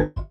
you